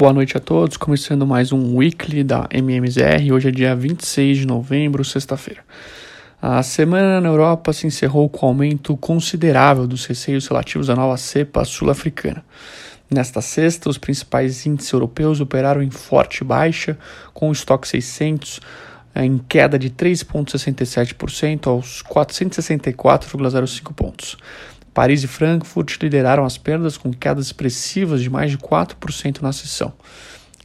Boa noite a todos, começando mais um weekly da MMZR. Hoje é dia 26 de novembro, sexta-feira. A semana na Europa se encerrou com aumento considerável dos receios relativos à nova cepa sul-africana. Nesta sexta, os principais índices europeus operaram em forte baixa, com o estoque 600 eh, em queda de 3,67% aos 464,05 pontos. Paris e Frankfurt lideraram as perdas com quedas expressivas de mais de 4% na sessão.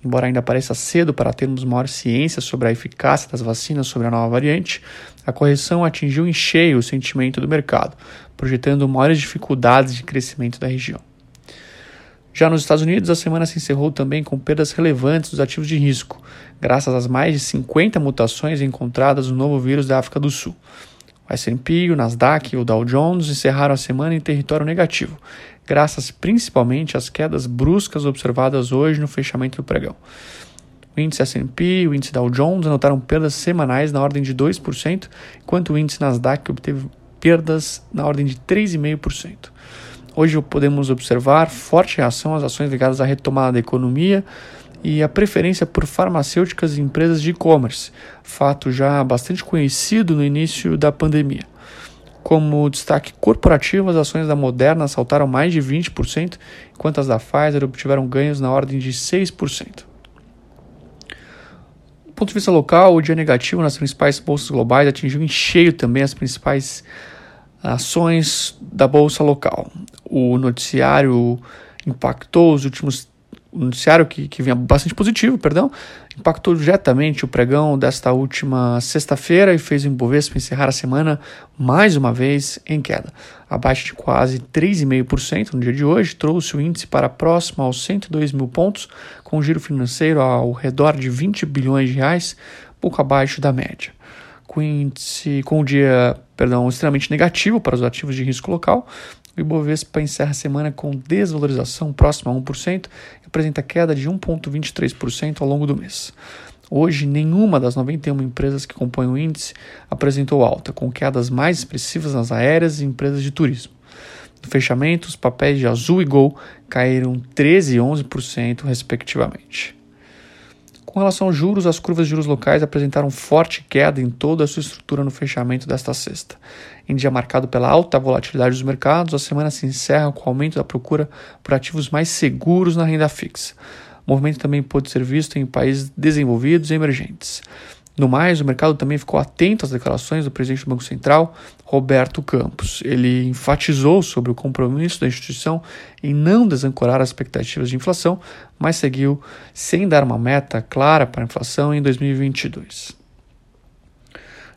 Embora ainda pareça cedo para termos maior ciência sobre a eficácia das vacinas sobre a nova variante, a correção atingiu em cheio o sentimento do mercado, projetando maiores dificuldades de crescimento da região. Já nos Estados Unidos, a semana se encerrou também com perdas relevantes dos ativos de risco, graças às mais de 50 mutações encontradas no novo vírus da África do Sul. O S&P, o Nasdaq e o Dow Jones encerraram a semana em território negativo, graças principalmente às quedas bruscas observadas hoje no fechamento do pregão. O índice S&P e o índice Dow Jones anotaram perdas semanais na ordem de 2%, enquanto o índice Nasdaq obteve perdas na ordem de 3,5%. Hoje podemos observar forte reação às ações ligadas à retomada da economia, e a preferência por farmacêuticas e empresas de e-commerce, fato já bastante conhecido no início da pandemia. Como destaque corporativo, as ações da Moderna saltaram mais de 20%, enquanto as da Pfizer obtiveram ganhos na ordem de 6%. Do ponto de vista local, o dia negativo nas principais bolsas globais atingiu em cheio também as principais ações da bolsa local. O noticiário impactou os últimos noticiário que, que vinha bastante positivo, perdão, impactou diretamente o pregão desta última sexta-feira e fez o Ibovespa encerrar a semana mais uma vez em queda. Abaixo de quase 3,5% no dia de hoje, trouxe o índice para próximo aos 102 mil pontos, com um giro financeiro ao redor de 20 bilhões de reais, pouco abaixo da média. Com índice, com o dia, perdão, extremamente negativo para os ativos de risco local, o Ibovespa encerra a semana com desvalorização próxima a 1% e apresenta queda de 1,23% ao longo do mês. Hoje, nenhuma das 91 empresas que compõem o índice apresentou alta, com quedas mais expressivas nas aéreas e empresas de turismo. No fechamento, os papéis de Azul e Gol caíram 13% e 11%, respectivamente. Com relação aos juros, as curvas de juros locais apresentaram forte queda em toda a sua estrutura no fechamento desta sexta. Em dia marcado pela alta volatilidade dos mercados, a semana se encerra com o aumento da procura por ativos mais seguros na renda fixa. O movimento também pode ser visto em países desenvolvidos e emergentes. No mais, o mercado também ficou atento às declarações do presidente do Banco Central, Roberto Campos. Ele enfatizou sobre o compromisso da instituição em não desancorar as expectativas de inflação, mas seguiu sem dar uma meta clara para a inflação em 2022.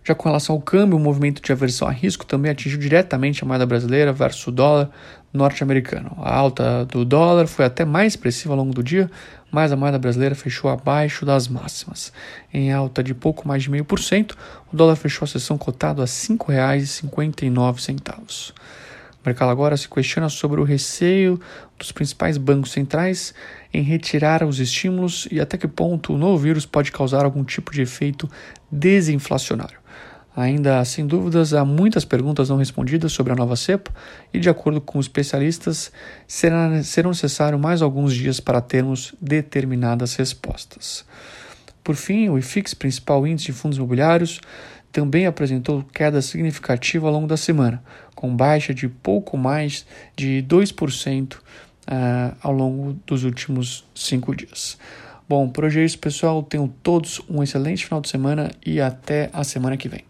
Já com relação ao câmbio, o movimento de aversão a risco também atingiu diretamente a moeda brasileira versus o dólar norte-americano. A alta do dólar foi até mais expressiva ao longo do dia, mas a moeda brasileira fechou abaixo das máximas. Em alta de pouco mais de 0,5%, o dólar fechou a sessão cotado a R$ 5,59. O mercado agora se questiona sobre o receio dos principais bancos centrais em retirar os estímulos e até que ponto o novo vírus pode causar algum tipo de efeito desinflacionário. Ainda sem dúvidas, há muitas perguntas não respondidas sobre a nova cepa e, de acordo com especialistas, será, serão necessários mais alguns dias para termos determinadas respostas. Por fim, o IFIX, principal índice de fundos imobiliários, também apresentou queda significativa ao longo da semana, com baixa de pouco mais de 2% uh, ah, ao longo dos últimos cinco dias. Bom, por hoje é isso, pessoal. Tenham todos um excelente final de semana e até a semana que vem.